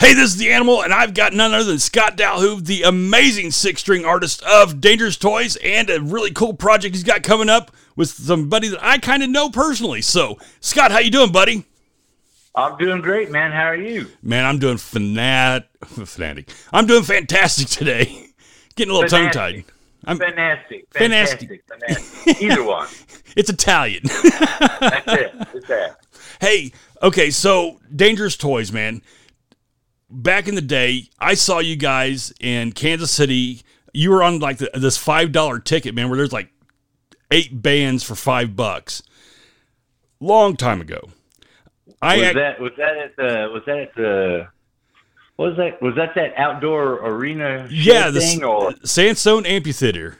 Hey, this is the Animal, and I've got none other than Scott Dalhover, the amazing six-string artist of Dangerous Toys, and a really cool project he's got coming up with somebody that I kind of know personally. So, Scott, how you doing, buddy? I'm doing great, man. How are you? Man, I'm doing fanat- fanatic. I'm doing fantastic today. Getting a little tongue-tied. I'm fantastic. Fantastic. fantastic. Either one. it's Italian. That's it. It's that. Hey, okay, so Dangerous Toys, man back in the day, I saw you guys in Kansas City. You were on like the, this five dollar ticket, man, where there's like eight bands for five bucks. Long time ago. I was that was that at the was that at the what was that was that that outdoor arena yeah the thing or Sandstone Amphitheater.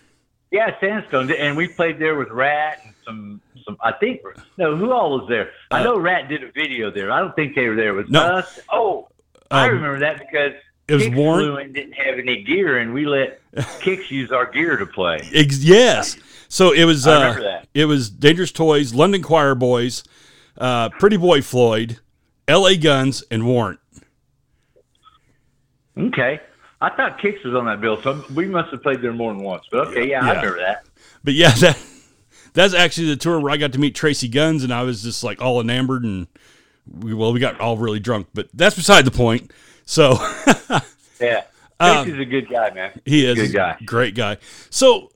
Yeah, Sandstone, and we played there with Ratt and some some. I think no, who all was there? I uh, know Ratt did a video there. I don't think they were there. It was no. us. Oh, I remember that because it was Kix Warren didn't have any gear, and we let Kix use our gear to play. yes, so it was. I Uh, it was Dangerous Toys, London Choir Boys, uh, Pretty Boy Floyd, L.A. Guns, and Warrant. Okay, I thought Kix was on that bill, so we must have played there more than once. But okay, yeah, yeah. I remember that. But yeah, that that's actually the tour where I got to meet Tracii Guns, and I was just like all enamored and we, well, we got all really drunk, but that's beside the point. So, yeah, um, he's a good guy, man. He is a good guy, great guy. So,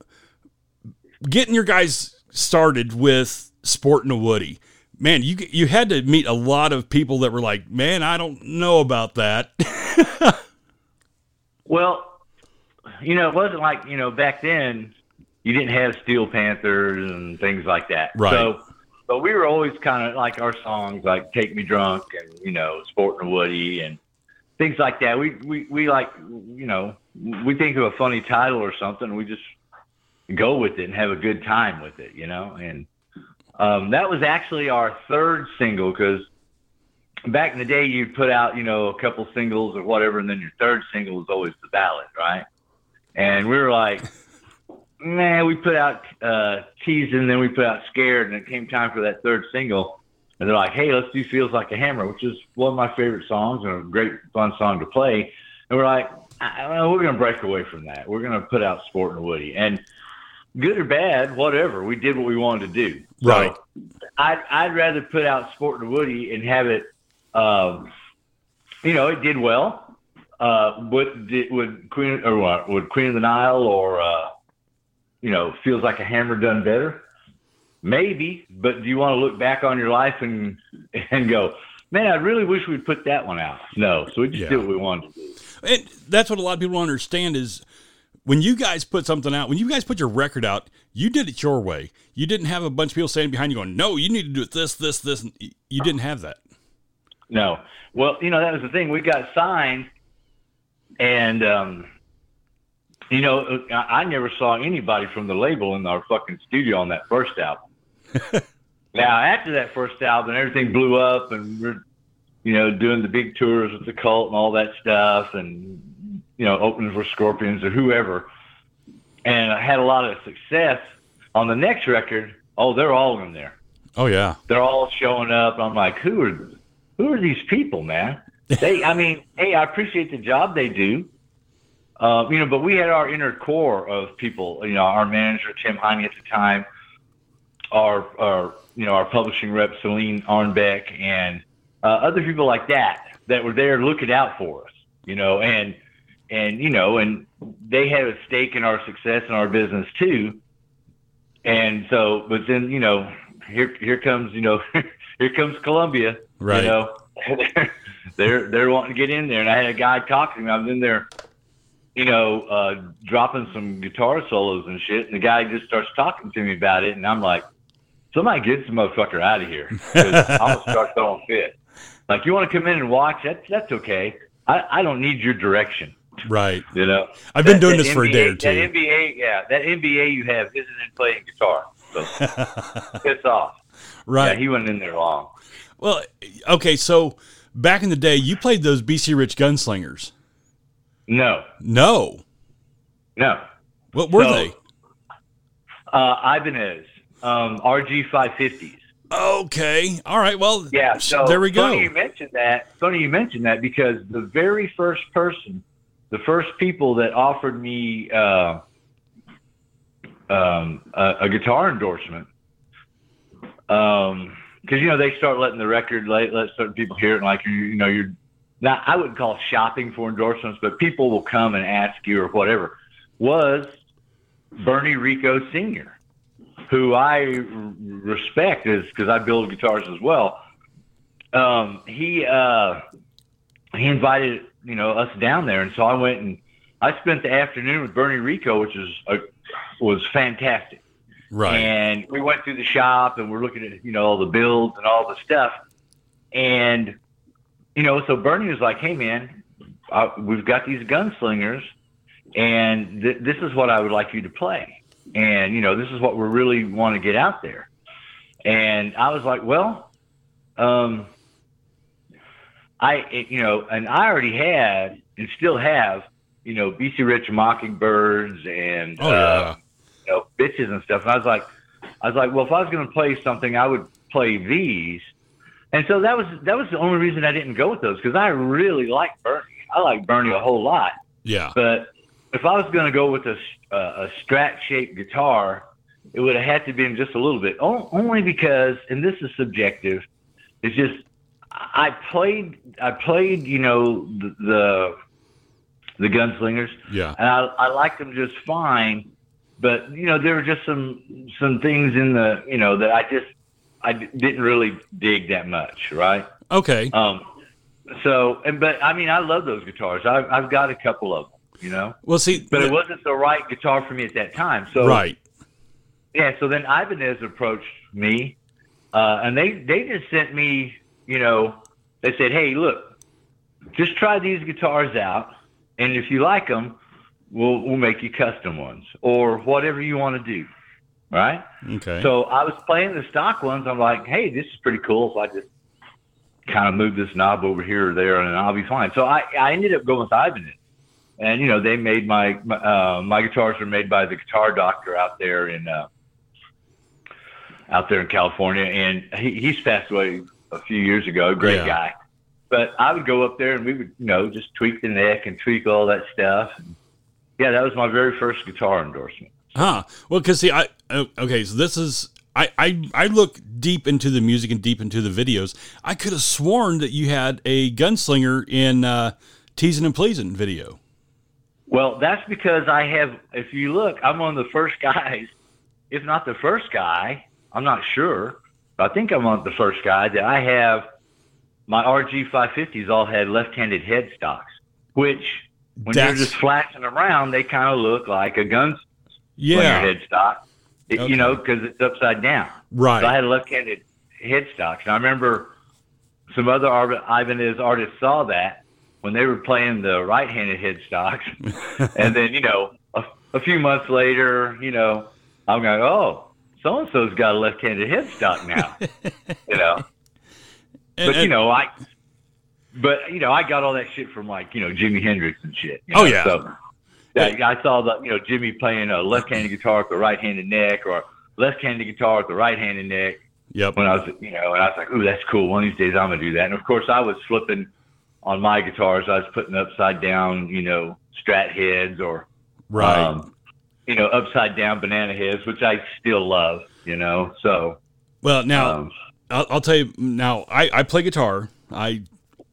getting your guys started with sporting a Woody, man, you you had to meet a lot of people that were like, man, I don't know about that. well, you know, it wasn't like you know back then. You didn't have Steel Panthers and things like that, right? So but we were always kind of like our songs, like "Take Me Drunk" and you know "Sporting Woody" and things like that. We we we like you know we think of a funny title or something, and we just go with it and have a good time with it, you know. And um, that was actually our third single because back in the day you'd put out you know a couple singles or whatever, and then your third single was always the ballad, right? And we were like man, we put out uh, teasing, then we put out scared, and it came time for that third single. And they're like, hey, let's do Feels Like a Hammer, which is one of my favorite songs and a great fun song to play. And we're like, we're going to break away from that. We're going to put out Sport and Woody. And good or bad, whatever, we did what we wanted to do. Right. So I'd, I'd rather put out Sport and Woody and have it, um, you know, it did well. Uh, would, would Queen or what, would Queen of the Nile or, uh, you know, feels like a hammer done better? Maybe, but do you want to look back on your life and and go, man, I really wish we'd put that one out? No, so we just yeah. did what we wanted to do. And that's what a lot of people don't understand is when you guys put something out, when you guys put your record out, you did it your way. You didn't have a bunch of people standing behind you going, "No, you need to do it this, this, this." You didn't have that. No. Well, you know that was the thing. We got signed, and um, you know, I never saw anybody from the label in our fucking studio on that first album. now, after that first album, everything blew up, and we're, you know, doing the big tours with the cult and all that stuff, and you know, opening for Scorpions or whoever. And I had a lot of success on the next record. Oh, they're all in there. Oh yeah, they're all showing up. I'm like, who are who are these people, man? They, I mean, hey, I appreciate the job they do uh, you know, but we had our inner core of people. You know, our manager Tim Heine at the time, our, our you know our publishing rep Celine Arnbeck, and uh, other people like that that were there looking out for us. You know, and and you know, and they had a stake in our success and our business too. And so, but then you know, here here comes you know, here comes Columbia. Right. You know, they're they're wanting to get in there, and I had a guy talking to me. I was in there you know, uh, dropping some guitar solos and shit. And the guy just starts talking to me about it. And I'm like, somebody get this motherfucker out of here. I'm to start throwing fit. Like, you want to come in and watch? That's, that's okay. I, I don't need your direction. Right. You know, I've been That- doing that this for a day or two. That MBA, yeah, that MBA you have isn't in playing guitar. So piss off. right. Yeah, he wasn't in there long. well, okay. So back in the day, you played those BC Rich gunslingers. No, No. no. What were So- they? Uh, Ibanez, um, RG 550s. Okay. All right. Well, Yeah, so there we go. Funny you mentioned that. Funny you mentioned that because the very first person, the first people that offered me uh, um, a, a guitar endorsement, because you know they start letting the record let, let certain people hear it, and like you, you know you're not. I wouldn't call shopping for endorsements, but people will come and ask you or whatever. Was Bernie Rico Senior who I respect is because I build guitars as well. Um, he uh, he invited you know us down there, and so I went and I spent the afternoon with Bernie Rico, which is a, was fantastic. right. And we went through the shop and we're looking at you know all the builds and all the stuff, and you know so Bernie was like, "Hey man, uh, we've got these gunslingers, and th- this is what I would like you to play." and you know this is what we really want to get out there and i was like well um i it- you know and i already had and still have you know bc rich mockingbirds and oh uh, yeah. you know Biches and stuff and i was like i was like well if i was going to play something i would play these and so that was that was the only reason i didn't go with those because i really like bernie i like bernie a whole lot Yeah. but if I was going to go with a, uh, a strat shaped guitar, it would have had to been just a little bit. O- only because, and this is subjective, it's just I played I played you know the the, the gunslingers, Yeah. and I I liked them just fine, but you know there were just some some things in the you know that I just I d- didn't really dig that much, right? Okay. Um, so and but I mean I love those guitars. I've I've got a couple of them, you know Well, see, but it wasn't the right guitar for me at that time. So right. yeah, so then Ibanez approached me, uh, and they they just sent me, you know, they said, hey, look, just try these guitars out, and if you like them, we'll we'll make you custom ones or whatever you want to do, right? Okay. So I was playing the stock ones. I'm like, hey, this is pretty cool. If I just kind of move this knob over here or there, and I'll be fine. So I, I ended up going with Ibanez. And you know they made my my, uh, my guitars are made by the Guitar Doctor out there in uh, out there in California, and he, he's passed away a few years ago. Great Yeah. guy. But I would go up there and we would you know just tweak the neck and tweak all that stuff. Yeah, that was my very first guitar endorsement. Huh. Well, because see, I uh, okay. So this is I, I I look deep into the music and deep into the videos. I could have sworn that you had a gunslinger in uh, teasing and pleasing video. Well, that's because I have, if you look, I'm one of the first guys, if not the first guy, I'm not sure, but I think I'm one of the first guy that I have my RG 550s all had left handed headstocks, which when That's- you're just flashing around, they kind of look like a gunslinger Yeah. headstock, Okay. you know, because it's upside down. Right. So I had a left handed headstocks. And I remember some other Ar- Ibanez artists saw that when they were playing the right handed headstocks. and then, you know, a, a few months later, you know, I'm going, oh, so and so's got a left handed headstock now, you know. And- But, you know, I. But you know, I got all that shit from like you know Jimi Hendrix and shit. you Oh, yeah. So yeah, I saw the you know Jimmy playing a left-handed guitar with the right-handed neck, or left-handed guitar with the right-handed neck. Yep. When I was you know, and I was like, ooh, that's cool. One of these days I'm gonna do that. And of course, I was flipping on my guitars. I was putting upside down, you know, Strat heads or Right. um, you know, upside down banana heads, which I still love. You know, so well, now um, I'll, I'll tell you. Now I, I play guitar. I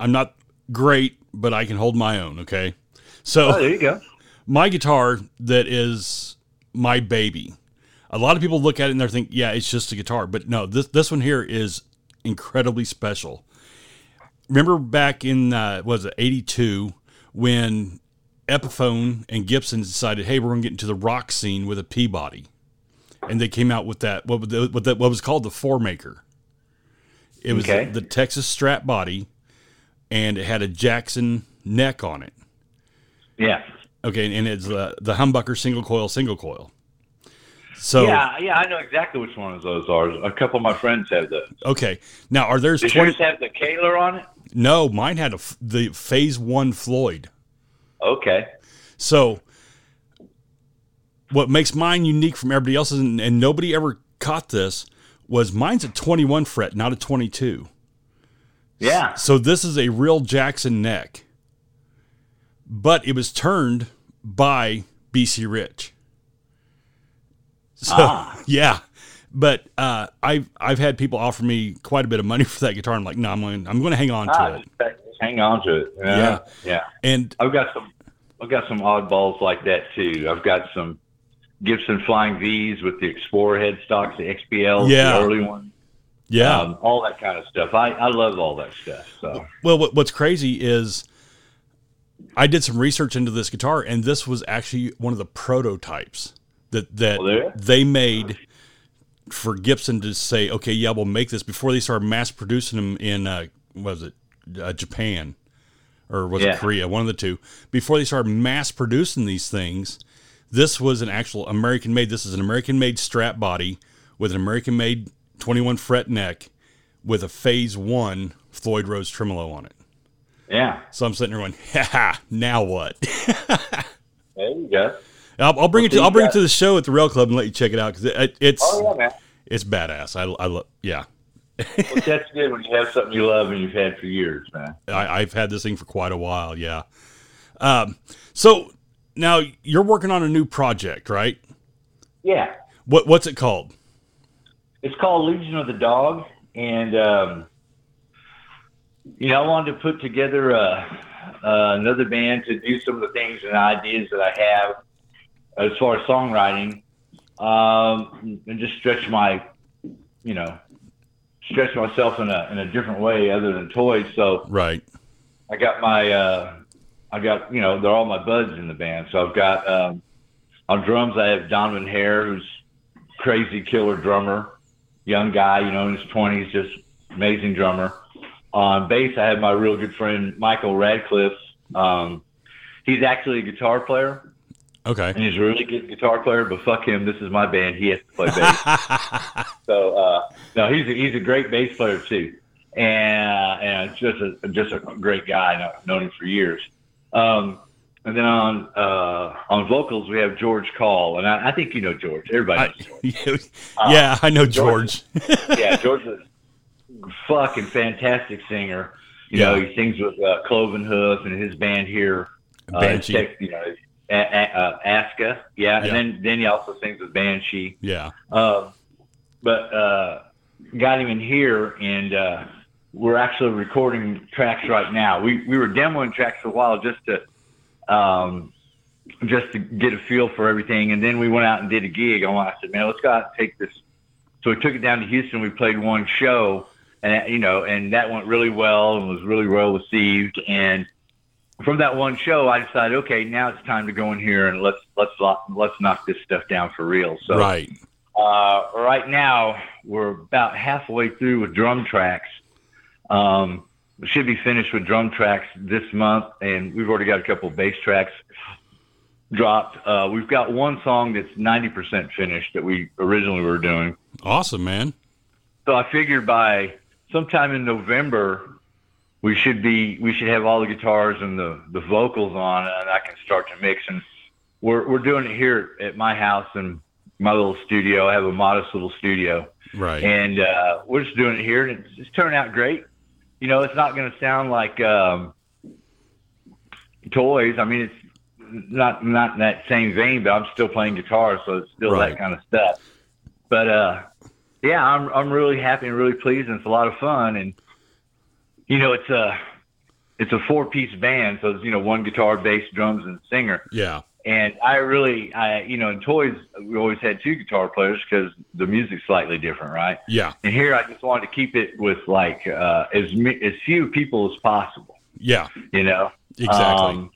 I'm not great, but I can hold my own. Okay. So oh, there you go. My guitar that is my baby. A lot of people look at it and they think, yeah, it's just a guitar. But no, this this one here is incredibly special. Remember back in uh, was it eighty two when Epiphone and Gibson decided, hey, we're going to get into the rock scene with a Peabody, and they came out with that what was the, what, that, what was called the Four Maker. It was Okay. the, the Texas Strat body, and it had a Jackson neck on it. Yeah. Okay, and it's uh, the humbucker single coil, single coil. So yeah, yeah, I know exactly which one of those are. A couple of my friends have those. okay, now are there's Does twenty? yours have the Kahler on it? No, mine had a the Phase One Floyd. Okay. So, what makes mine unique from everybody else's, and, and nobody ever caught this, was mine's a 21 fret, not a 22. Yeah. So this is a real Jackson neck, but it was turned by BC Rich. So Ah. yeah, but uh, I've I've had people offer me quite a bit of money for that guitar. I'm like, no, I'm going I'm going to hang on to Ah, it. just hang on to it. Yeah. Yeah. Yeah. And I've got some. I've got some oddballs like that too. I've got some Gibson Flying V's with the Explorer headstocks, the XPL, Yeah. the early ones. yeah, um, all that kind of stuff. I, I love all that stuff. So Well, what, what's crazy is I did some research into this guitar, and this was actually one of the prototypes that that Oh, there? they made for Gibson to say, okay, yeah, we'll make this before they started mass producing them in uh, was it uh, Japan or was Yeah. it Korea? One of the two. Before they started mass producing these things, this was an actual American made. This is an American made Strat body with an American made 21 fret neck with a Phase One Floyd Rose tremolo on it. Yeah, So I'm sitting there going, ha, now what? there you go. I'll, I'll bring it to I'll bring it to the show at the Rail Club and let you check it out because it, it's Oh yeah, it's badass. I I love yeah. Well, that's good when you have something you love and you've had for years, man. I, I've had this thing for quite a while. Yeah. Um. So now you're working on a new project, right? Yeah, What what's it called? it's called Legion of the Dog, and um, you know I wanted to put together uh, uh, another band to do some of the things and ideas that I have as far as songwriting, um, and just stretch my, you know, stretch myself in a in a different way other than toys. So Right. I got my, uh, I got, you know, they're all my buds in the band. So I've got, um, on drums, I have Donovan Hare, who's crazy killer drummer, young guy, you know, in his twenties, just amazing drummer. On bass, I have my real good friend, Michael Radcliffe. Um, he's actually a guitar player Okay. and he's a really good guitar player, but fuck him. This is my band. He has to play bass. So uh, no, he's a, he's a great bass player too, and and just a just a great guy. I've known him for years. Um, and then on uh, on vocals we have George Call, and I, I think you know George. Everybody knows George. yeah, I know George. yeah, George is fucking fantastic singer. You know, he sings with uh, Cloven Hoof and his band here. Uh, Banshee. Tech- you know, a- a- uh, Aska. Yeah, Yeah. and then then he also sings with Banshee. yeah. Uh, but uh, got him in here, and uh, we're actually recording tracks right now. We we were demoing tracks for a while just to um, just to get a feel for everything, and then we went out and did a gig. And I said, man, let's go out and take this. So we took it down to Houston. We played one show, and you know, and that went really well and was really well received. And from that one show, I decided, okay, now it's time to go in here and let's let's let's knock this stuff down for real. So right. uh, right now, we're about halfway through with drum tracks. Um, we should be finished with drum tracks this month, and we've already got a couple of bass tracks dropped. Uh, we've got one song that's 90% finished that we originally were doing. Awesome, man. So I figured by sometime in November, we should be we should have all the guitars and the the vocals on, and I can start to mix. And we're we're doing it here at my house in my little studio. I have a modest little studio, Right. and uh, we're just doing it here, and it's, it's turning out great. You know, it's not going to sound like um, toys. I mean, it's not not in that same vein, but I'm still playing guitar, so it's still Right. that kind of stuff. But uh, yeah, I'm I'm really happy and really pleased, and it's a lot of fun. And you know, it's a it's a four piece band, so it's you know one guitar, bass, drums, and singer. yeah. And I really, I you know, in toys we always had two guitar players because the music's slightly different, right? Yeah. And here I just wanted to keep it with like uh, as as few people as possible, Yeah. you know. Exactly. Um,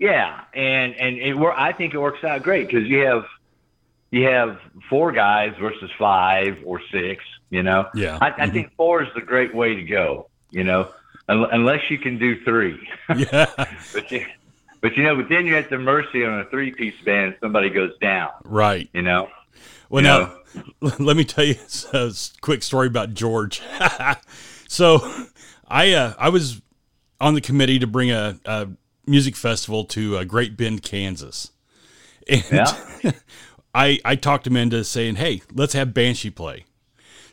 yeah, and and it I think it works out great because you have you have four guys versus five or six. You know, Yeah. I, I Mhm. think four is the great way to go. You know, un- unless you can do three. Yeah. but you, but you know, but then you're at the mercy on a three piece band. if Somebody goes down. Right. You know. Well, You now let me tell you a quick story about George. so, I uh, I was on the committee to bring a, a music festival to uh, Great Bend, Kansas, and Yeah. I I talked him into saying, "Hey, let's have Banshee play."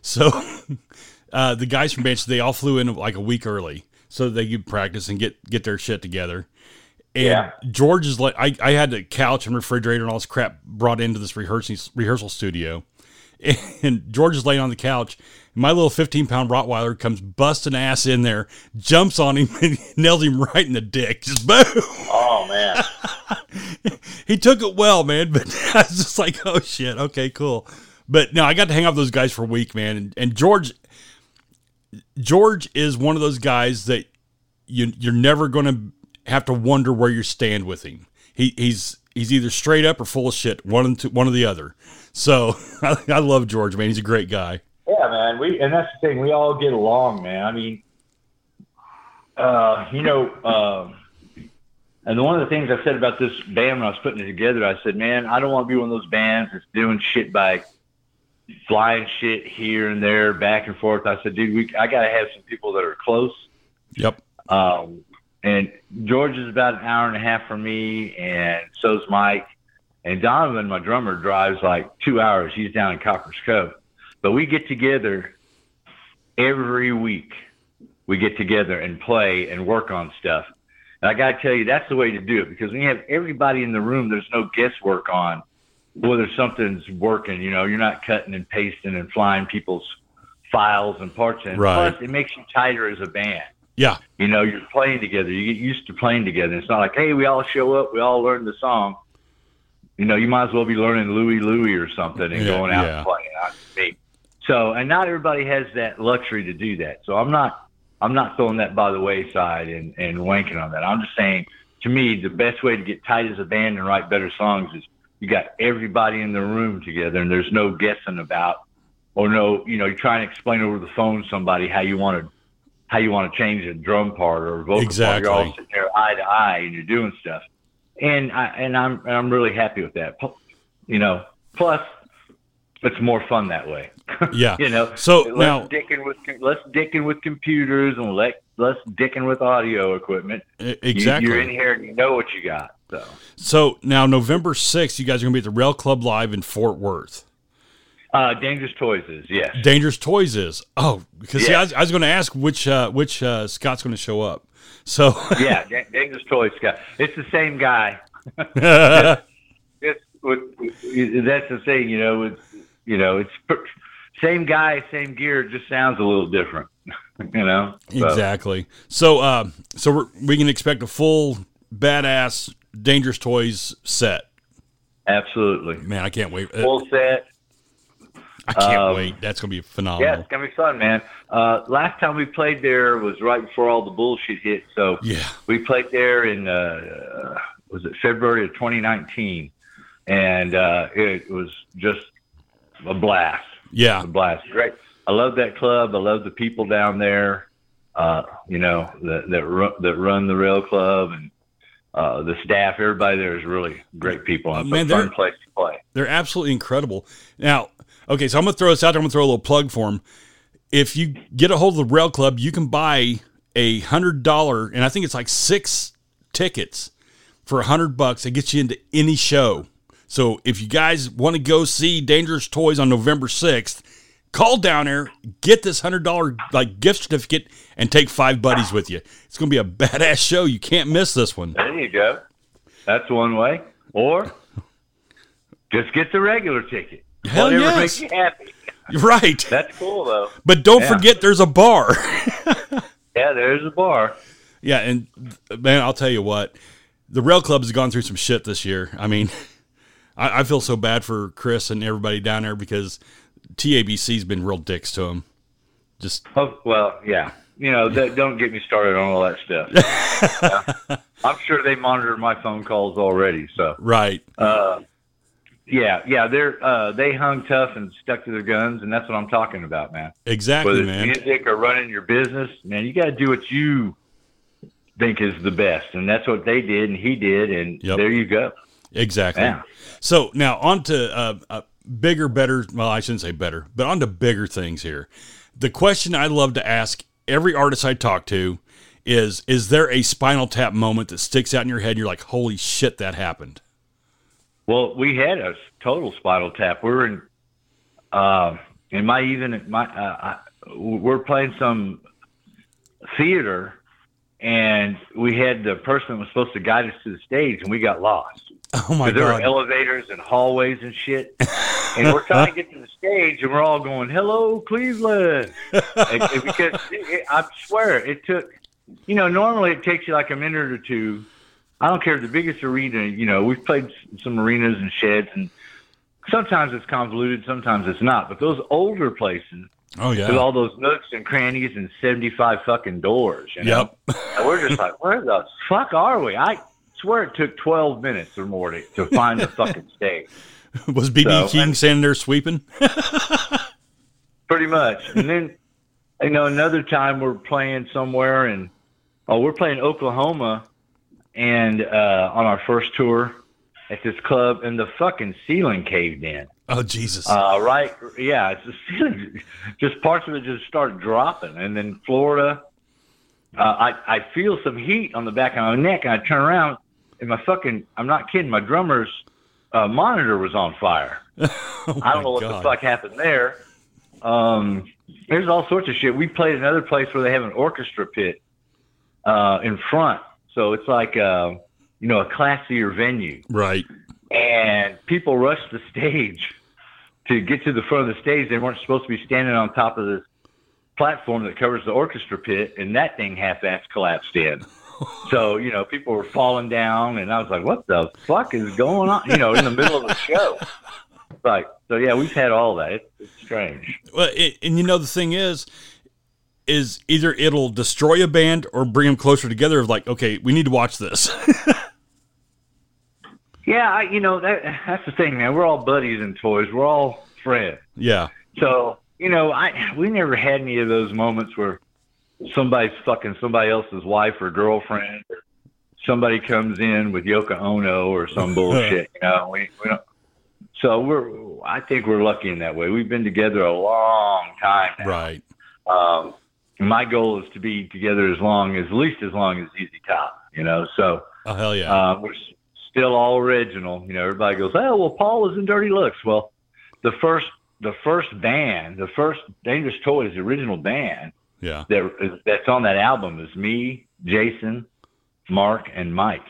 So, uh, the guys from Banshee they all flew in like a week early so they could practice and get get their shit together. And Yeah. George is like, I, I had a couch and refrigerator and all this crap brought into this rehearsal rehearsal studio, and George is laying on the couch. And my little fifteen pound Rottweiler comes busting ass in there, jumps on him, and nails him right in the dick. Just boom. Oh man. he took it well, man. But I was just like, oh shit, okay, cool. But no, I got to hang out with those guys for a week, man. And, and George, George is one of those guys that you you're never going to have to wonder where you stand with him. He he's he's either straight up or full of shit, one and two, one or the other. So I, I love George, man. He's a great guy. Yeah, man. We and that's the thing. We all get along, man. I mean, uh, you know, um, and one of the things I said about this band when I was putting it together, I said, man, I don't want to be one of those bands that's doing shit by flying shit here and there, back and forth. I said, dude, we I got to have some people that are close. Yep. Um, and George is about an hour and a half from me, and so's Mike. And Donovan, my drummer, drives like two hours. He's down in Copperas Cove. But we get together every week. We get together and play and work on stuff. And I got to tell you, that's the way to do it because when you have everybody in the room, there's no guesswork on whether something's working. You know, you're not cutting and pasting and flying people's files and parts in. Right. Plus, it makes you tighter as a band Yeah. you know, you're playing together. You get used to playing together. It's not like, hey, we all show up, we all learn the song. You know, you might as well be learning Louie Louie or something and Yeah, going out yeah. and playing. So, and not everybody has that luxury to do that. So I'm not, I'm not throwing that by the wayside and, and wanking on that. I'm just saying, to me, the best way to get tight as a band and write better songs is you got everybody in the room together and there's no guessing about, or no, you know, you're trying to explain over the phone to somebody how you want to how you want to change a drum part or a vocal part. You're all Exactly. sitting there eye to eye and you're doing stuff. And I and I'm and I'm really happy with that. You know, plus it's more fun that way. Yeah. you know, So less now- dicking with less dicking with computers and let's dicking with audio equipment. E- You- Exactly. you're in here and you know what you got. So So now November 6th, you guys are going to be at the Rail Club Live in Fort Worth. Uh, Dangerous Toys is yes. Dangerous Toys is. Oh, because see, I was, I was going to ask which uh, which uh, Scott's going to show up. So yeah, Dan- Dangerous Toys Scott. It's the same guy. with, that's the thing, you know. It's you know, it's same guy, same gear. Just sounds a little different, you know. So, exactly. So uh, so we're, we can expect a full badass Dangerous Toys set. Absolutely, Man, I can't wait. Uh, full set. I can't um, wait. That's going to be phenomenal. Yeah, it's gonna be fun, man. Uh, last time we played there was right before all the bullshit hit. So Yeah. we played there in uh, was it February of 2019, and uh, it was just a blast. Yeah. a blast. Great. I love that club. I love the people down there. Uh, you know that that run, that run the rail club and uh, the staff. Everybody there is really great people. Uh, It's man, a fun place to play. They're absolutely incredible. Now, okay, so I'm going to throw this out there. I'm going to throw a little plug for them. If you get a hold of the Rail Club, you can buy a hundred dollar, and I think it's like six tickets for a hundred bucks. It gets you into any show. So if you guys want to go see Dangerous Toys on November sixth, call down there, get this hundred dollar like gift certificate, and take five buddies with you. It's going to be a badass show. You can't miss this one. There you go. That's one way. Or just get the regular ticket. Hell Whatever yes. makes you happy. Right. That's cool though. But don't Yeah. forget, there's a bar. Yeah, there's a bar. Yeah, and man, I'll tell you what, the rail club has gone through some shit this year. I mean, I, I feel so bad for Chris and everybody down there because TABC's been real dicks to him. Just Oh, well, yeah. You know, th- don't get me started on all that stuff. Yeah. I'm sure they monitor my phone calls already. So, right. uh, Yeah, yeah, they're uh, they hung tough and stuck to their guns, and that's what I'm talking about, man. Exactly, Whether man. it's music or running your business, man, you got to do what you think is the best, and that's what they did, and he did, and Yep. there you go. Exactly. Yeah. So now on to uh, uh, bigger, better. Well, I shouldn't say better, but on to bigger things here. The question I love to ask every artist I talk to is: Is there a Spinal Tap moment that sticks out in your head? And you're like, "Holy shit, that happened." Well, we had a total spinal tap. We're in, uh, in my even my uh, I, we're playing some theater, and we had the person that was supposed to guide us to the stage, and we got lost. Oh my 'Cause there were elevators and hallways and shit. and we're trying to get to the stage, and we're all going, "Hello, Cleveland!" and, and because it, I swear it took, you know, normally it takes you like a minute or two. I don't care the biggest arena. You know, we've played some arenas and sheds, and sometimes it's convoluted, sometimes it's not. But those older places oh yeah, with all those nooks and crannies and seventy-five fucking doors, you know, Yep. and we're just like, where the fuck are we? I swear it took 12 minutes or more to, to find the fucking stage. Was BB So, King and- standing there sweeping? Pretty much. And then, you know, another time we're playing somewhere and, oh, we're playing Oklahoma and uh, on our first tour at this club and the fucking ceiling caved in. Oh Jesus! Uh, right. Yeah. It's the ceiling. Just parts of it just started dropping. And then Florida, uh, I, I feel some heat on the back of my neck and I turn around and my fucking, I'm not kidding, my drummer's uh, monitor was on fire. oh I don't know what God. the fuck happened there. Um, there's all sorts of shit. We played another place where they have an orchestra pit uh, in front. So it's like, uh, you know, a classier venue Right. and people rushed the stage to get to the front of the stage. They weren't supposed to be standing on top of this platform that covers the orchestra pit, and that thing half-ass collapsed in. So you know, people were falling down, and I was like, "What the fuck is going on?" You know, in the middle of the show. Like, so yeah, we've had all that. It's, it's strange. Well, it, and you know the thing is, is either it'll destroy a band or bring them closer together. Of like, okay, we need to watch this. Yeah, I, you know that that's the thing, man. We're all buddies and toys. We're all friends. yeah. So, you know, I we never had any of those moments where somebody's fucking somebody else's wife or girlfriend or somebody comes in with Yoko Ono or some bullshit, you know. We, we don't so we're I think we're lucky in that way. We've been together a long time now. Right. Um my goal is to be together as long as at least as long as ZZ Top, you know. So Oh hell yeah. uh, we're still all original. You know, everybody goes, "Oh, well, Paul was in Dirty Looks." Well, the first, the first band, the first Dangerous Toys original band yeah. that is, that's on that album is me, Jason, Mark, and Mike.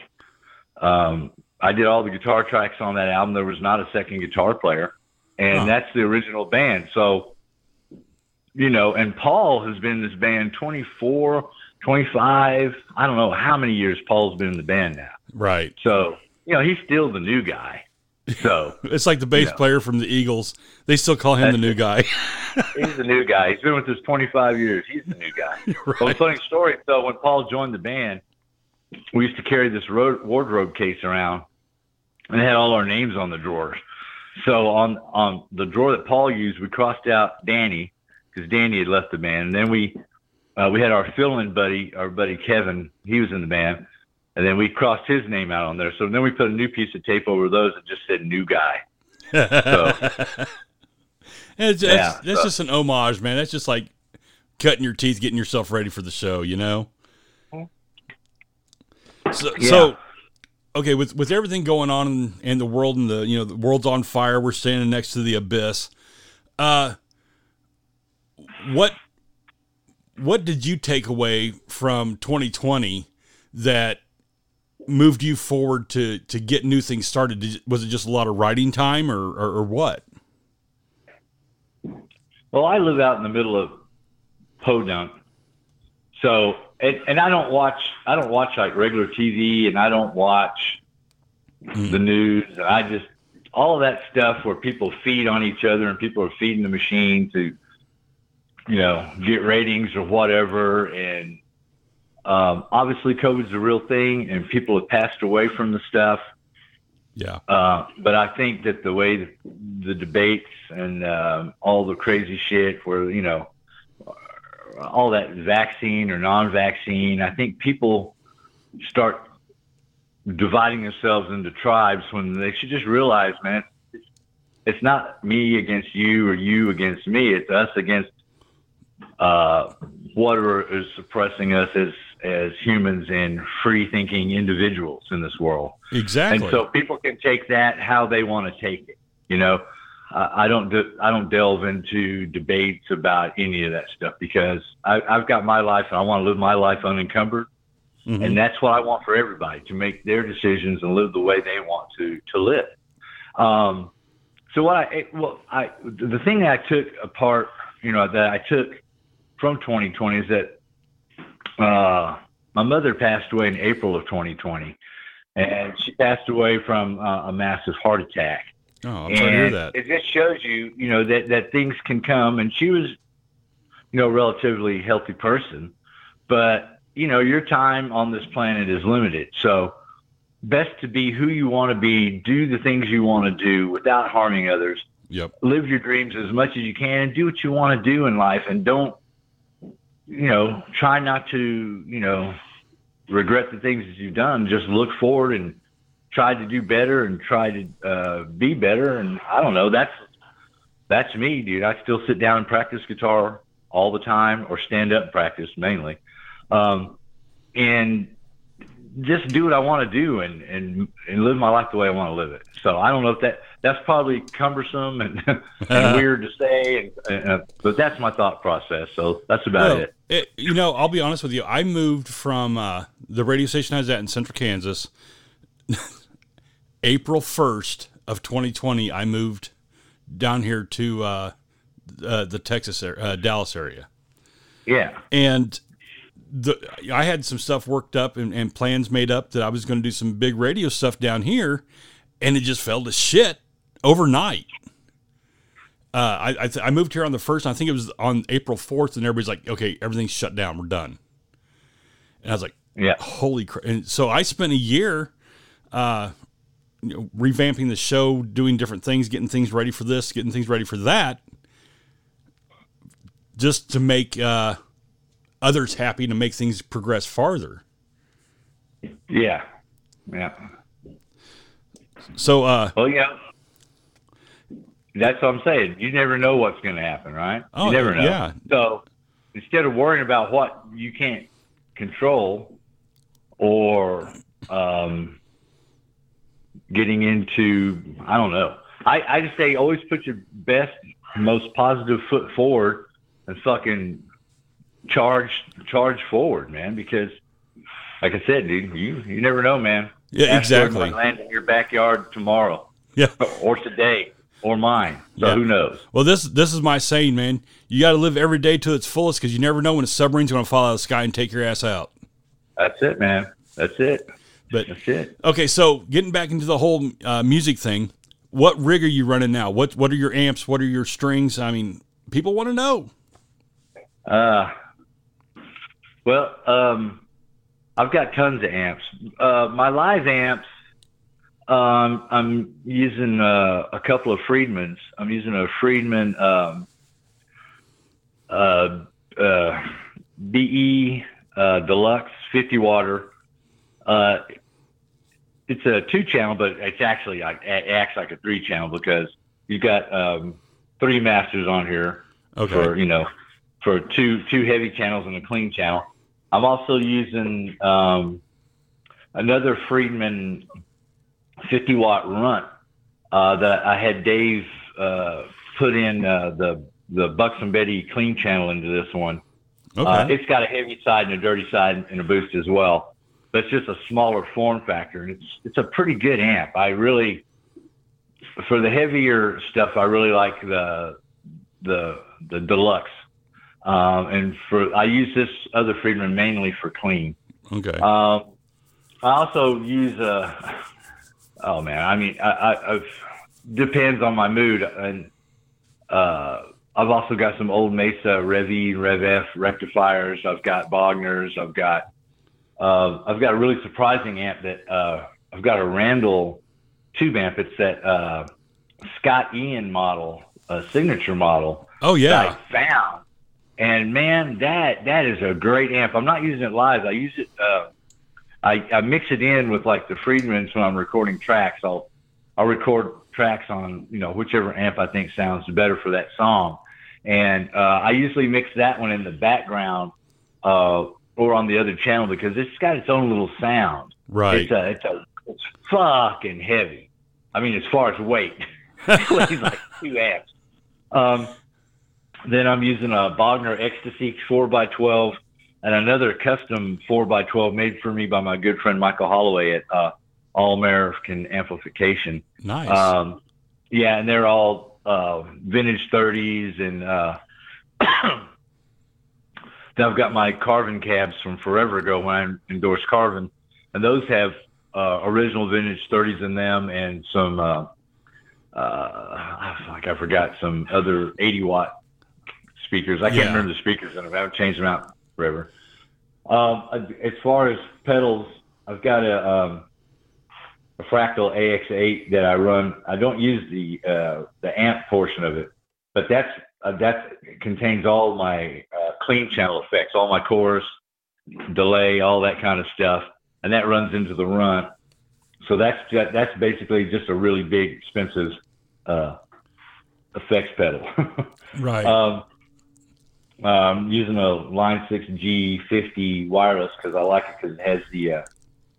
Um, I did all the guitar tracks on that album. There was not a second guitar player, and Huh. that's the original band. So, you know, and Paul has been in this band 24, 25, I don't know how many years Paul's been in the band now. Right. So, you know, he's still the new guy. So It's like the bass Yeah. player from the Eagles. They still call him the new it. guy. he's the new guy. He's been with us 25 years. He's the new guy. Well, funny story. So when Paul joined the band, we used to carry this road, wardrobe case around, and it had all our names on the drawers. So on on the drawer that Paul used, we crossed out Danny because Danny had left the band, and then we uh, we had our fill-in buddy, our buddy Kevin. He was in the band, and then we crossed his name out on there. So then we put a new piece of tape over those that just said "new guy." it's, Yeah, that's, that's so- just an homage, man. That's just like cutting your teeth, getting yourself ready for the show, you know? So, Yeah. so okay, with with everything going on in, in the world and the you know the world's on fire, we're standing next to the abyss. Uh, what what did you take away from 2020 that moved you forward to to get new things started? Did, was it just a lot of writing time, or or, or what? Well, I live out in the middle of Podunk, so and, and I don't watch I don't watch like regular TV, and I don't watch Mm. the news. And I just all of that stuff where people feed on each other and people are feeding the machine to, you know, get ratings or whatever. And um, obviously, COVID's a real thing, and people have passed away from the stuff. Yeah. Uh, but I think that the way the, the debates and um, all the crazy shit, where you know, all that vaccine or non-vaccine, I think people start dividing themselves into tribes when they should just realize, man, it's, it's not me against you or you against me. It's us against uh, whatever is suppressing us as as humans and free thinking individuals in this world. Exactly. And so people can take that how they want to take it. You know, uh, I don't do, I don't delve into debates about any of that stuff because I, I've got my life and I want to live my life unencumbered. Mhm. And that's what I want for everybody to make their decisions and live the way they want to to live. Um, so what I well I the thing that I took apart, you know, that I took from 2020 is that uh, my mother passed away in April of 2020, and she passed away from uh, a massive heart attack. oh, I'm sorry to hear that. It just shows you, you know, that that things can come. And she was, you know, a relatively healthy person, but you know, your time on this planet is limited. So, best to be who you want to be, do the things you want to do without harming others, Yep. live your dreams as much as you can, and do what you want to do in life, and don't, you know, try not to, you know, regret the things that you've done. Just look forward and try to do better and try to uh, be better. And I don't know, that's that's me, dude. I still sit down and practice guitar all the time, or stand up and practice mainly, um, and just do what I want to do and, and and live my life the way I want to live it. So I don't know if that that's probably cumbersome and, and weird to say, and, uh, but that's my thought process. So that's about Well, it. it- you know, I'll be honest with you. I moved from uh, the radio station I was at in Central Kansas. April first of 2020, I moved down here to uh, uh, the Texas, area, uh, Dallas area, Yeah, and the I had some stuff worked up and, and plans made up that I was going to do some big radio stuff down here, and it just fell to shit overnight. Uh, I I, th- I moved here on the first. I think it was on April fourth, and everybody's like, "Okay, everything's shut down. We're done." And I was like, yeah, "Holy crap!" And so I spent a year, uh, you know, revamping the show, doing different things, getting things ready for this, getting things ready for that, just to make uh, others happy, to make things progress farther. yeah, yeah. So, uh, Well, yeah. That's what I'm saying. You never know what's going to happen, right? Oh, you never know. yeah. So instead of worrying about what you can't control or um, getting into, I don't know. I, I just say always put your best, most positive foot forward and fucking charge, charge forward, man. Because, like I said, dude, you you never know, man. Yeah, exactly. land in your backyard tomorrow yeah. or today or mine. So Yeah. who knows? Well, this this is my saying, man. You got to live every day to its fullest because you never know when a submarine's going to fall out of the sky and take your ass out. That's it, man. That's it. But That's it. okay, so getting back into the whole uh, music thing, what rig are you running now? What what are your amps? What are your strings? I mean, people want to know. Uh, well, um, I've got tons of amps. Uh, my live amps, um, I'm using uh, a couple of Friedmans. I'm using a Friedman um, uh, uh, BE uh, Deluxe 50 water. Uh, it's a two channel, but it's actually like, it acts like a three channel because you've got um, three masters on here Okay. for you know for two two heavy channels and a clean channel. I'm also using um, another Friedman 50 watt runt uh, that I had Dave uh, put in uh, the the Buxom Betty clean channel into this one. Okay. Uh, it's got a heavy side and a dirty side and a boost as well, but it's just a smaller form factor, and it's it's a pretty good amp. I really, for the heavier stuff, I really like the the the deluxe, um, and for I use this other Friedman mainly for clean. okay. Um, I also use a. Oh man, I mean, I, I, I've depends on my mood, and uh, I've also got some old Mesa Rev E, Rev F rectifiers. I've got Bogners. I've got uh, I've got a really surprising amp that uh, I've got a Randall tube amp. It's that uh, Scott Ian model, uh, signature model. Oh yeah, I found. And man, that that is a great amp. I'm not using it live. I use it. I, I mix it in with like the Friedmans when I'm recording tracks. I'll I'll record tracks on you know whichever amp I think sounds better for that song, and uh, I usually mix that one in the background uh, or on the other channel because it's got its own little sound. right. It's a it's a it's fucking heavy. I mean, as far as weight, it weighs like two amps. Um, then I'm using a Bogner Ecstasy 4x12 and another custom 4x12 made for me by my good friend Michael Holloway at uh, All American Amplification. nice. Um, yeah, and they're all uh, vintage 30s, and uh, then I've got my Carvin cabs from forever ago when I endorsed Carvin, and those have uh, original vintage 30s in them, and some uh, uh, like I forgot some other 80 watt speakers. I can't Yeah. remember the speakers in them. I haven't changed them out forever. Um, as far as pedals, I've got a um, a Fractal AX8 that I run. I don't use the uh, the amp portion of it, but that's uh, that contains all my uh, clean channel effects, all my chorus, delay, all that kind of stuff, and that runs into the runt. So that's that, that's basically just a really big, expensive uh, effects pedal. right. Um, um, using a Line 6 G50 wireless because I like it because it has the uh,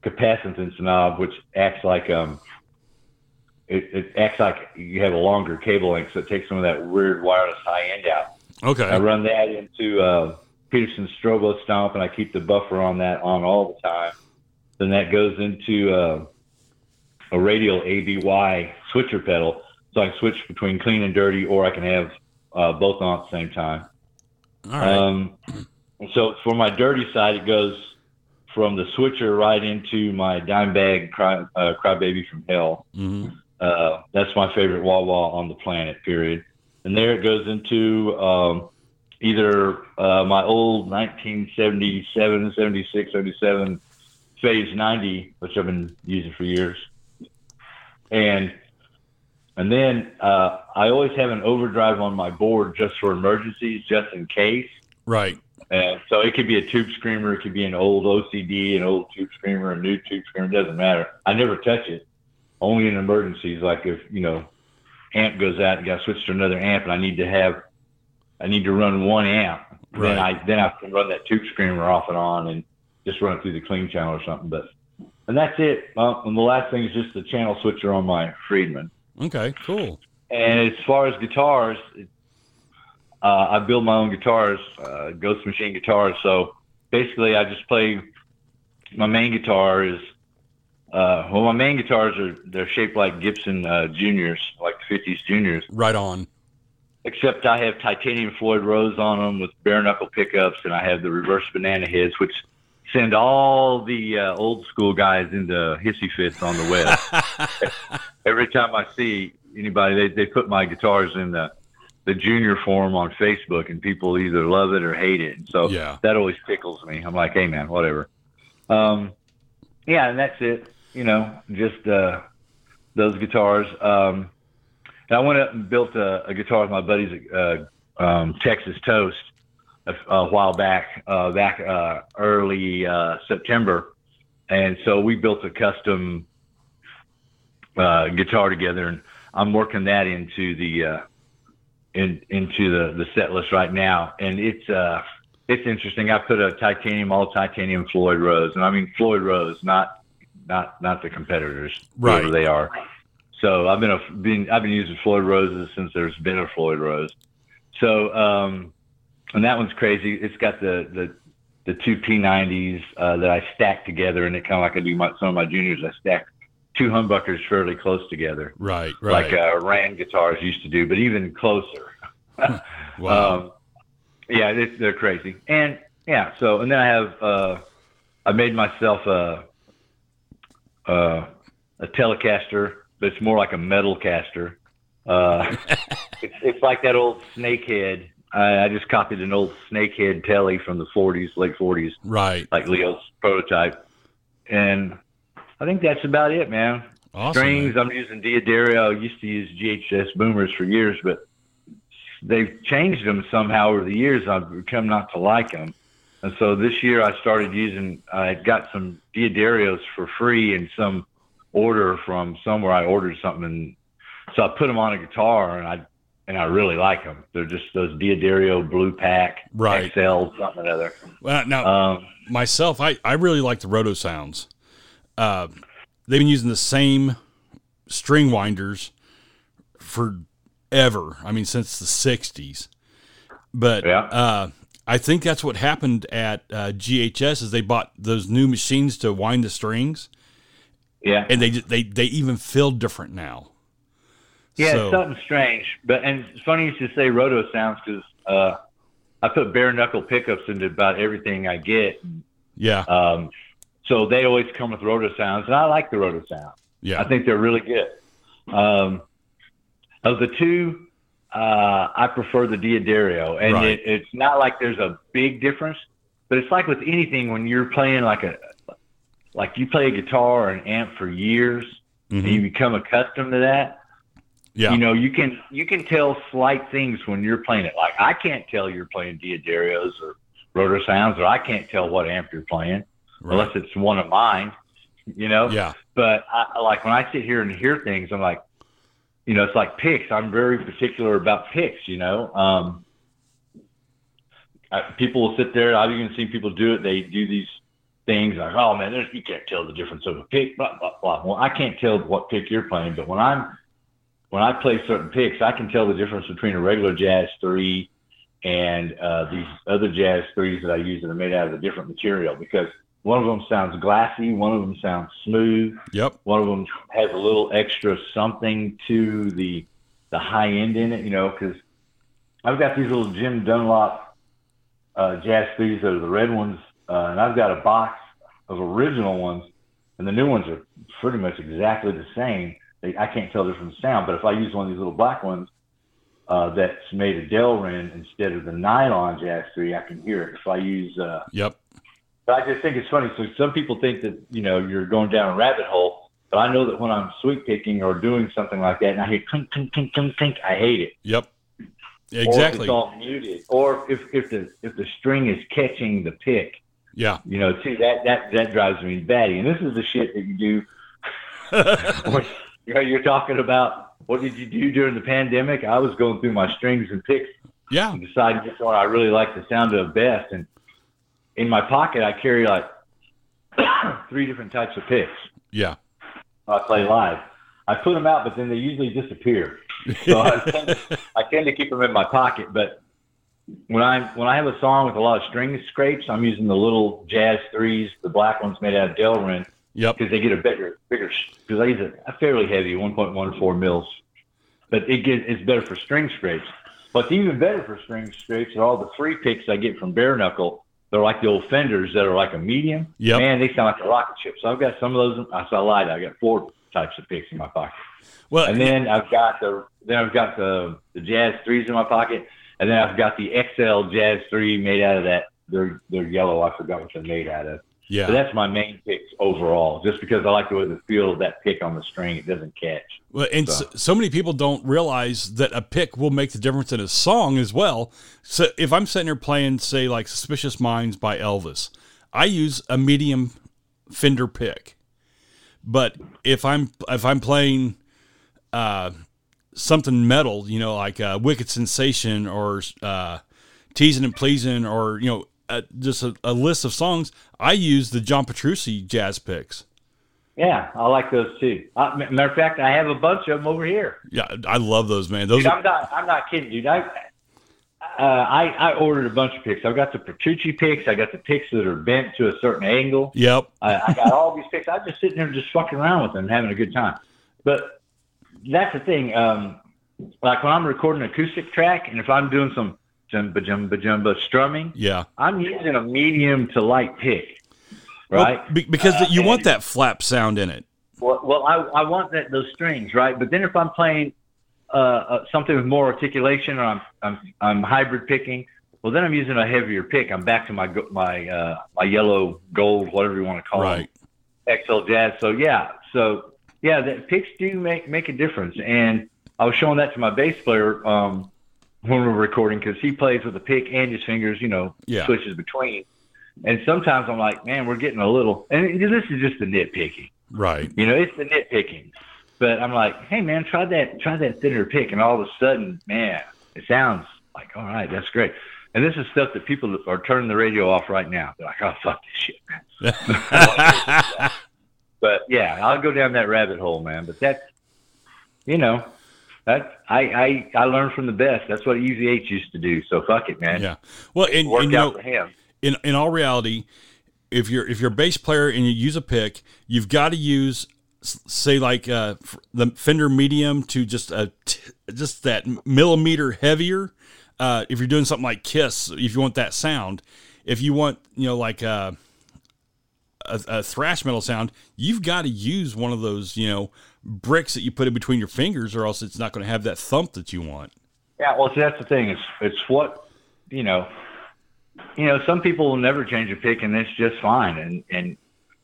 capacitance knob, which acts like um, it, it acts like you have a longer cable length, so it takes some of that weird wireless high end out. Okay. I run that into uh, Peterson Strobo Stomp, and I keep the buffer on that on all the time. Then that goes into uh, a radial ABY switcher pedal, so I can switch between clean and dirty, or I can have uh, both on at the same time. All right. Um, so for my dirty side, it goes from the switcher right into my Dimebag cry, uh, crybaby from hell. hmm Uh, that's my favorite wah wah on the planet, period. And there it goes into um, either uh, my old 1977, 76, 77 Phase 90, which I've been using for years. And and then uh, I always have an overdrive on my board just for emergencies, just in case. Right. And so it could be a tube screamer, it could be an old OCD, an old tube screamer, a new tube screamer, it doesn't matter. I never touch it. Only in emergencies, like if, you know, amp goes out and got to switch to another amp and I need to have I need to run one amp. Right. Then I then I can run that tube screamer off and on and just run it through the clean channel or something. But and that's it. Uh, and the last thing is just the channel switcher on my Friedman. Okay. Cool. And as far as guitars, uh, I build my own guitars, uh, Ghost Machine guitars. So basically, I just play. My main guitar is, uh, well, my main guitars are they're shaped like Gibson uh, Juniors, like the '50s Juniors. Right on. Except I have titanium Floyd Rose on them with bare knuckle pickups, and I have the reverse banana heads, which send all the uh, old school guys into hissy fits on the web. Every time I see anybody, they, they put my guitars in the the junior form on Facebook, and people either love it or hate it. And so Yeah. that always tickles me. I'm like, hey man, whatever. Um, yeah, and that's it. You know, just uh, those guitars. Um, and I went up and built a, a guitar with my buddies at uh, um, Texas Toast a, a while back, uh, back uh, early uh, September, and so we built a custom uh, guitar together, and I'm working that into the uh, in into the the set list right now, and it's uh it's interesting. I put a titanium, all titanium Floyd Rose, and I mean Floyd Rose, not not not the competitors, Right. they are. So I've been a been I've been using Floyd Roses since there's been a Floyd Rose. So um, and that one's crazy. It's got the the the two P90s uh, that I stack together, and it kind of like I do my, some of my juniors. I stack two humbuckers fairly close together Right. Right. like uh, Rand guitars used to do, but even closer. wow. Um, yeah, it's, they're crazy. And yeah, so and then I have uh, I made myself a a, a Telecaster, but it's more like a metal caster. Uh, it's it's like that old Snakehead. I, I just copied an old Snakehead Telly from the 40s, late 40s, right. like Leo's prototype, and I think that's about it, man. Awesome, Strings, man. I'm using D'Addario. I used to use GHS boomers for years, but they've changed them somehow over the years. I've become not to like them. And so this year I started using, I got some D'Addarios for free in some order from somewhere. I ordered something. And so I put them on a guitar and I, and I really like them. They're just those D'Addario Blue Pack Right. XL something or other. Well, now, Um, myself, I, I really like the Rotosounds. Uh, they've been using the same string winders forever. I mean, since the '60s. But Yeah. uh, I think that's what happened at uh, GHS is they bought those new machines to wind the strings, yeah. and they they they even feel different now. Yeah, So- it's something strange. But and it's funny you should say Rotosounds because uh, I put bare knuckle pickups into about everything I get. Yeah, Um, so they always come with roto sounds, and I like the Rotosound. yeah, I think they're really good. Um, of the two, uh, I prefer the D'Addario, and Right. it, it's not like there's a big difference, but it's like with anything when you're playing like a like you play a guitar or an amp for years, and Mhm. you become accustomed to that yeah, you know, you can you can tell slight things when you're playing it. Like I can't tell you're playing D'Addarios or Rotosounds, or I can't tell what amp you're playing right. unless it's one of mine. You know. yeah, But I, like when I sit here and hear things, I'm like, you know, it's like picks. I'm very particular about picks. You know. Um, I, people will sit there. I've even seen people do it. They do these things like, oh man, there's, you can't tell the difference of a pick. Blah blah blah. Well, I can't tell what pick you're playing, but when I'm when I play certain picks, I can tell the difference between a regular jazz three and uh, these other jazz threes that I use that are made out of a different material because one of them sounds glassy, one of them sounds smooth, yep, one of them has a little extra something to the the high end in it, you know, because I've got these little Jim Dunlop uh, jazz threes that are the red ones, uh, and I've got a box of original ones, and the new ones are pretty much exactly the same. I can't tell different sound, but if I use one of these little black ones uh, that's made of Delrin instead of the nylon jazz three, I can hear it. If I use uh, yep, I just think it's funny. So some people think that you know you're going down a rabbit hole, but I know that when I'm sweep picking or doing something like that, and I hear clink clink clink clink clink, I hate it. yep. Exactly. Or it's all muted, or if if the if the string is catching the pick, Yeah. you know, too that that that drives me batty. And this is the shit that you do. when, you know, you're talking about what did you do during the pandemic? I was going through my strings and picks yeah. and deciding which one I really like the sound of best. And in my pocket, I carry like three different types of picks. Yeah. I play live. I put them out, but then they usually disappear. So I tend, I tend to keep them in my pocket. But when I when I have a song with a lot of string scrapes, I'm using the little jazz threes, the black ones made out of Delrin, Yep. because they get a bigger bigger because I use a, fairly heavy 1.14 mils, but it gets it's better for string scrapes. What's even better for string scrapes are all the free picks I get from Bare Knuckle. They're like the old Fenders that are like a medium. Yep. Man, they sound like a rocket ship. So I've got some of those. I saw light. I got four types of picks in my pocket. Well, And then I've got the then I've got the the Jazz threes in my pocket, and then I've got the XL Jazz three made out of that. They're they're yellow. I forgot what they're made out of. But yeah. that's my main pick overall, just because I like the way the feel of that pick on the string. It doesn't catch. Well, and so, so many people don't realize that a pick will make the difference in a song as well. So if I'm sitting here playing, say, like "Suspicious Minds" by Elvis, I use a medium Fender pick. But if I'm if I'm playing uh, something metal, you know, like uh, "Wicked Sensation" or uh, "Teasing and Pleasing," or you know, uh, just a, a list of songs, I use the John Petrucci jazz picks. Yeah, I like those too. Uh, matter of fact, I have a bunch of them over here. Yeah, I love those, man. Those Dude, are, I'm not. I'm not kidding, dude. I, uh, I I ordered a bunch of picks. I've got the Petrucci picks. I got the picks that are bent to a certain angle. yep. I, I got all these picks. I'm just sitting there just fucking around with them, having a good time. But that's the thing. Um, like when I'm recording an acoustic track, and if I'm doing some jumba jumba jumba strumming, Yeah. I'm using a medium to light pick, right? Well, be- because Uh, you want that flap sound in it. Well, well I, I want that those strings, right? But then if I'm playing uh, uh, something with more articulation, or I'm I'm I'm hybrid picking, well then I'm using a heavier pick. I'm back to my my uh, my yellow gold, whatever you want to call it. Right. them, XL Jazz. So yeah, so yeah, that picks do make make a difference. And I was showing that to my bass player um, when we're recording because he plays with a pick and his fingers, you know, Yeah. switches between. And sometimes I'm like, man, we're getting a little. And this is just the nitpicking. Right. You know, it's the nitpicking. But I'm like, hey man, try that try that thinner pick, and all of a sudden, man, it sounds like all right, that's great. And this is stuff that people are turning the radio off right now. They're like, oh fuck this shit, man. But yeah, I'll go down that rabbit hole, man. But that's you know, that I I I learned from the best. That's what EVH used to do. So fuck it, man. yeah. Well, and, Worked and out know, for him. in in all reality, if you're if you're a bass player and you use a pick, you've got to use say like uh, the Fender Medium to just a t- just that millimeter heavier. Uh, if you're doing something like Kiss, if you want that sound, if you want you know like uh, a, a thrash metal sound, you've got to use one of those you know bricks that you put in between your fingers, or else it's not going to have that thump that you want. Yeah, well, see, that's the thing. It's it's what you know. You know, some people will never change a pick, and that's just fine. And and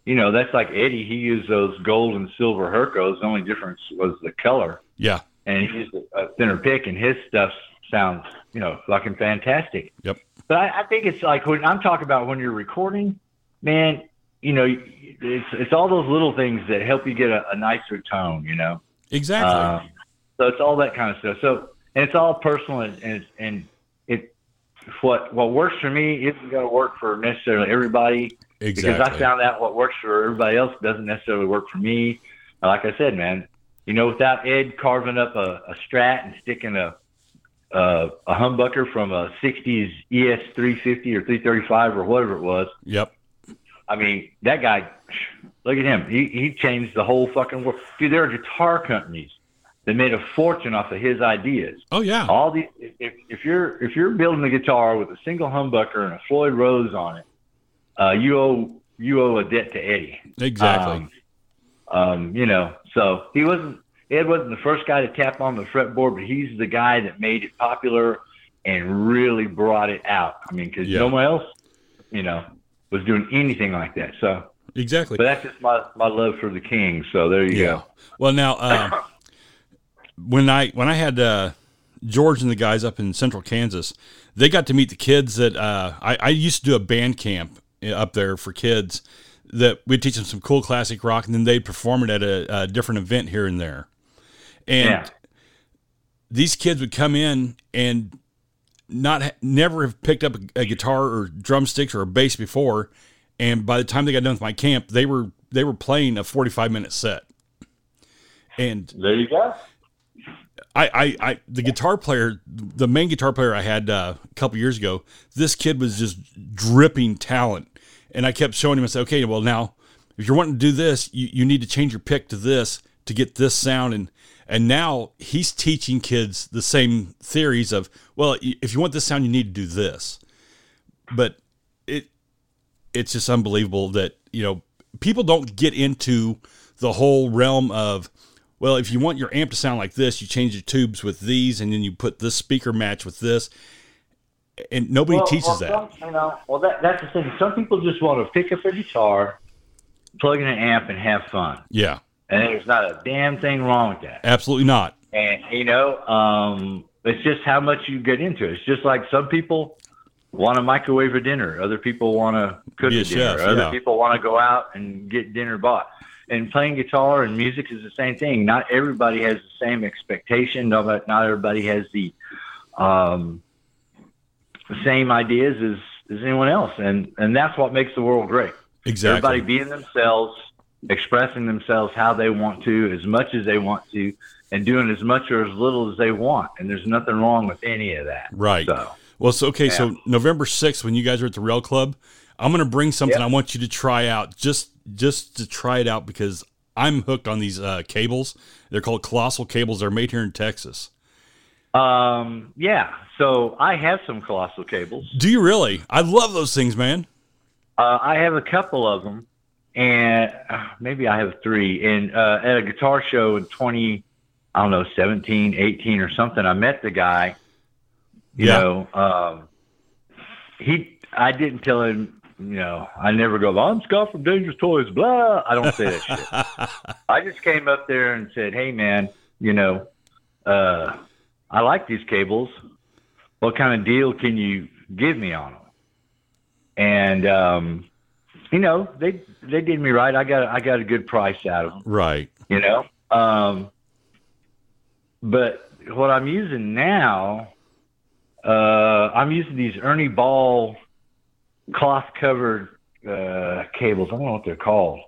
you know, that's like Eddie. He used those gold and silver Hercos. The only difference was the color, Yeah. and he used a, a thinner pick, and his stuff sounds you know fucking fantastic. Yep. But I, I think it's like when I'm talking about when you're recording, man. You know, it's it's all those little things that help you get a, a nicer tone. You know. Exactly. Um, so it's all that kind of stuff. So and it's all personal and and, and it what what works for me isn't going to work for necessarily everybody exactly. because I found out what works for everybody else doesn't necessarily work for me. Like I said, man, you know, without Ed carving up a, a Strat and sticking a a, a humbucker from a '60s ES 350 or 335 or whatever it was, yep. I mean, that guy, look at him. He he changed the whole fucking world. Dude, there are guitar companies that made a fortune off of his ideas. Oh yeah. All these, if if you're if you're building a guitar with a single humbucker and a Floyd Rose on it, uh, you owe you owe a debt to Eddie. Exactly. Um, um, you know, so he wasn't Ed wasn't the first guy to tap on the fretboard, but he's the guy that made it popular and really brought it out. I mean, because Yeah. no one else, you know, was doing anything like that. So. exactly. But that's just my, my love for the king. So there you go. Well, now uh, when I when I had uh, George and the guys up in Central Kansas, they got to meet the kids that uh, I, I used to do a band camp uh, up there for kids that we'd teach them some cool classic rock, and then they'd perform it at a, a different event here and there. And Yeah. these kids would come in and not never have picked up a, a guitar or drumsticks or a bass before, and by the time they got done with my camp, they were they were playing a forty five minute set. And There you go. I, I, I, the guitar player, the main guitar player I had uh, a couple years ago, this kid was just dripping talent, and I kept showing him. I said, "Okay, well now, if you're wanting to do this, you, you need to change your pick to this to get this sound." And and now he's teaching kids the same theories of, well, if you want this sound, you need to do this. But it, it's just unbelievable that you know people don't get into the whole realm of well, if you want your amp to sound like this, you change your tubes with these, and then you put this speaker match with this, and nobody Well, teaches well, that. Some, you know, well, that, that's the thing. Some people just want to pick up a guitar, plug in an amp, and have fun. Yeah, And there's not a damn thing wrong with that. absolutely not. And, you know, um, it's just how much you get into it. It's just like some people want to microwave a dinner. Other people want to cook Be a dinner. chef, Other yeah. people want to go out and get dinner bought. And playing guitar and music is the same thing. Not everybody has the same expectation. Not, not everybody has the um, the same ideas as, as anyone else. And, and that's what makes the world great. Exactly. Everybody being themselves, expressing themselves how they want to, as much as they want to, and doing as much or as little as they want. And there's nothing wrong with any of that. Right. So, Well, so okay, Yeah. so November sixth, when you guys are at the Rail Club, I'm going to bring something Yep. I want you to try out, just just to try it out because I'm hooked on these uh, cables. They're called Colossal cables. They're made here in Texas. um, yeah. So I have some colossal cables. Do you really? I love those things, man. Uh, I have a couple of them, and uh, maybe I have three. And uh, at a guitar show in 20, I don't know, 17, 18 or something, I met the guy. You Yeah. know, um, he. I didn't tell him. You know, I never go. I'm Scott from Dangerous Toys. Blah. I don't say that shit. I just came up there and said, "Hey, man, you know, uh, I like these cables. What kind of deal can you give me on them?" And um, you know, they they did me right. I got I got a good price out of them. Right. You know, um, but what I'm using now, uh, I'm using these Ernie Ball cloth covered uh, cables. I don't know what they're called.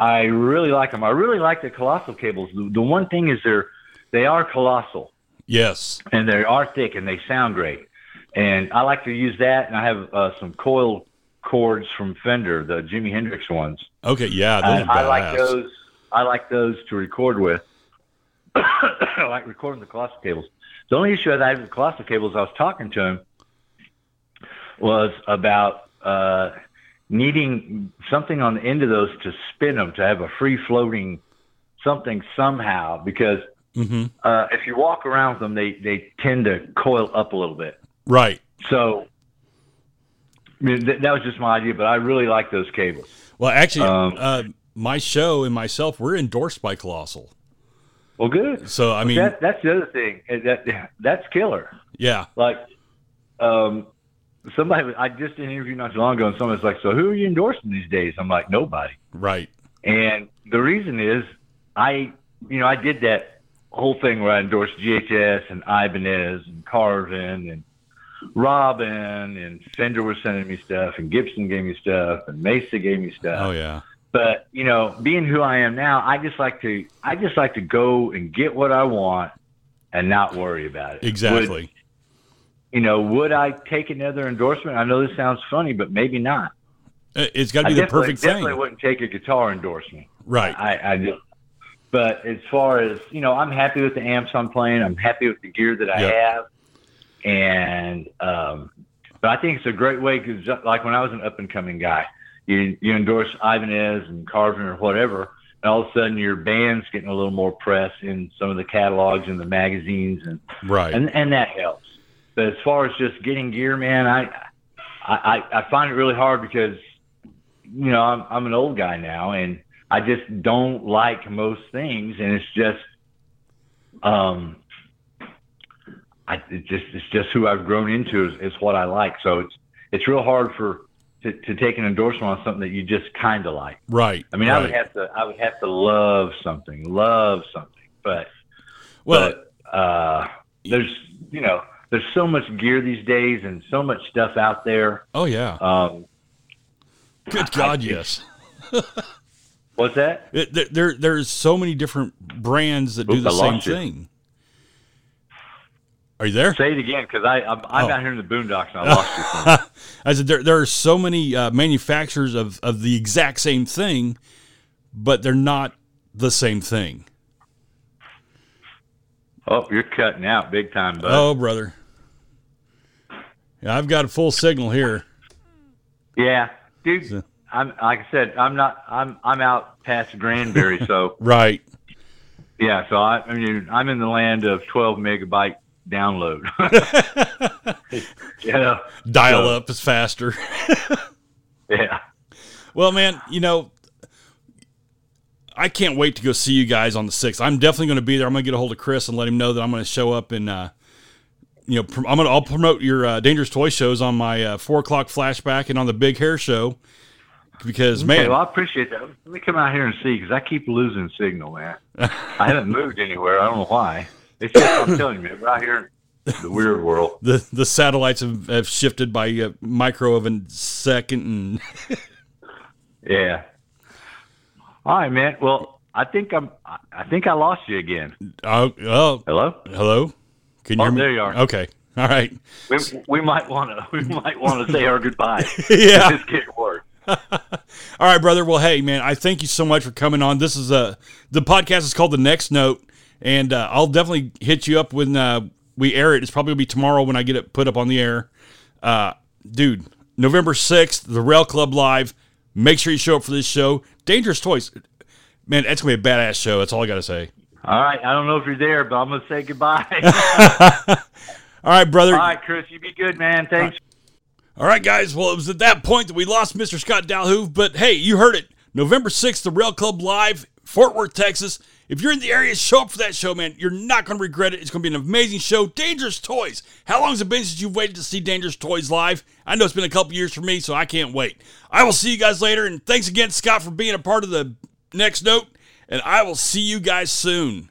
I really like them. I really like the colossal cables. The, the one thing is they're they are colossal Yes. and they are thick and they sound great. And I like to use that. And I have uh, some coil cords from Fender, the Jimi Hendrix ones. Okay. Yeah. Are I like those. I like those to record with. I like recording the colossal cables. The only issue I had with the colossal cables, I was talking to him, was about uh, needing something on the end of those to spin them to have a free floating something somehow because hmm uh, if you walk around with them, they they tend to coil up a little bit. Right. So. I mean, th- that was just my idea, but I really like those cables. Well, actually, Um, uh, my show and myself, we're endorsed by Colossal. Well, good. So, I mean, that, that's the other thing. That that's killer. yeah. Like, um, somebody I just did an interview not too long ago, and someone's like, "So who are you endorsing these days?" I'm like, "Nobody." Right. And the reason is, I, you know, I did that whole thing where I endorsed GHS and Ibanez and Carvin and Robin and Fender was sending me stuff and Gibson gave me stuff and Mesa gave me stuff Oh, yeah. but you know being who i am now i just like to i just like to go and get what i want and not worry about it Exactly. would, you know would i take another endorsement i know this sounds funny but maybe not Uh, It's got to i be the definitely, perfect definitely thing. wouldn't take a guitar endorsement Right. i i just but as far as you know i'm happy with the amps i'm playing i'm happy with the gear that i Yep. have and um but i think it's a great way because like when i was an up and coming guy you you endorse Ibanez and Carvin or whatever, and all of a sudden your band's getting a little more press in some of the catalogs and the magazines, and Right. and, and that helps. But as far as just getting gear, man, I I I find it really hard because you know I'm I'm an old guy now, and I just don't like most things, and it's just um. I it just it's just who I've grown into is, is what I like. So it's it's real hard for to, to take an endorsement on something that you just kind of like. right. I mean, I would have to I would have to love something, love something, but Well, but uh, there's you know there's so much gear these days and so much stuff out there. oh, yeah. Um, Good God, yes. what's that? It, there, there, there's so many different brands that do the I same thing. Are you there? Say it again because I I'm, I'm Oh. out here in the boondocks and I lost you. I said there, there are so many uh, manufacturers of, of the exact same thing, but they're not the same thing. Oh, you're cutting out big time, bud. Oh, brother. Yeah, I've got a full signal here. Yeah, dude. So- I'm like I said, I'm not. I'm I'm out past Granbury, so Right. yeah. So I, I mean, I'm in the land of 12 megabyte download. yeah, Dial So- up is faster. yeah. Well, man, you know, I can't wait to go see you guys on the 6th. I'm definitely going to be there. I'm going to get a hold of Chris and let him know that I'm going to show up and, uh, you know, I'm gonna I'll promote your uh, Dangerous Toy shows on my uh, four o'clock flashback and on the Big Hair Show because Okay, man, well, I appreciate that. Let me come out here and see because I keep losing signal, man. I haven't moved anywhere. I don't know why. It's just I'm telling you, man, right here the weird world. the the satellites have, have shifted by a micro of a second and Yeah. All right, man. Well, I think I'm. I- think I lost you again. oh, oh Hello. hello, can you Oh, hear me? there you are. Okay, all right, We, we might want to. We might want to say our goodbye. Yeah. This can't work. All right, brother. Well, hey, man, I thank you so much for coming on. This is uh, the podcast is called The Next Note, and uh, I'll definitely hit you up when uh, we air it. It's probably gonna be tomorrow when I get it put up on the air. Uh, dude, November sixth, the Rail Club live. Make sure you show up for this show. Dangerous Toys, man, that's gonna be a badass show. That's all I gotta say. All right. I don't know if you're there, but I'm gonna say goodbye. All right, brother. All right, Chris. You be good, man. Thanks. All right, guys. Well, it was at that point that we lost Mr. Scott Dalhover, but hey, you heard it. November 6th, the Rail Club Live, Fort Worth, Texas. If you're in the area, show up for that show, man. You're not going to regret it. It's going to be an amazing show. Dangerous Toys. How long has it been since you've waited to see Dangerous Toys live? I know it's been a couple years for me, so I can't wait. I will see you guys later, and thanks again, Scott, for being a part of the next note, and I will see you guys soon.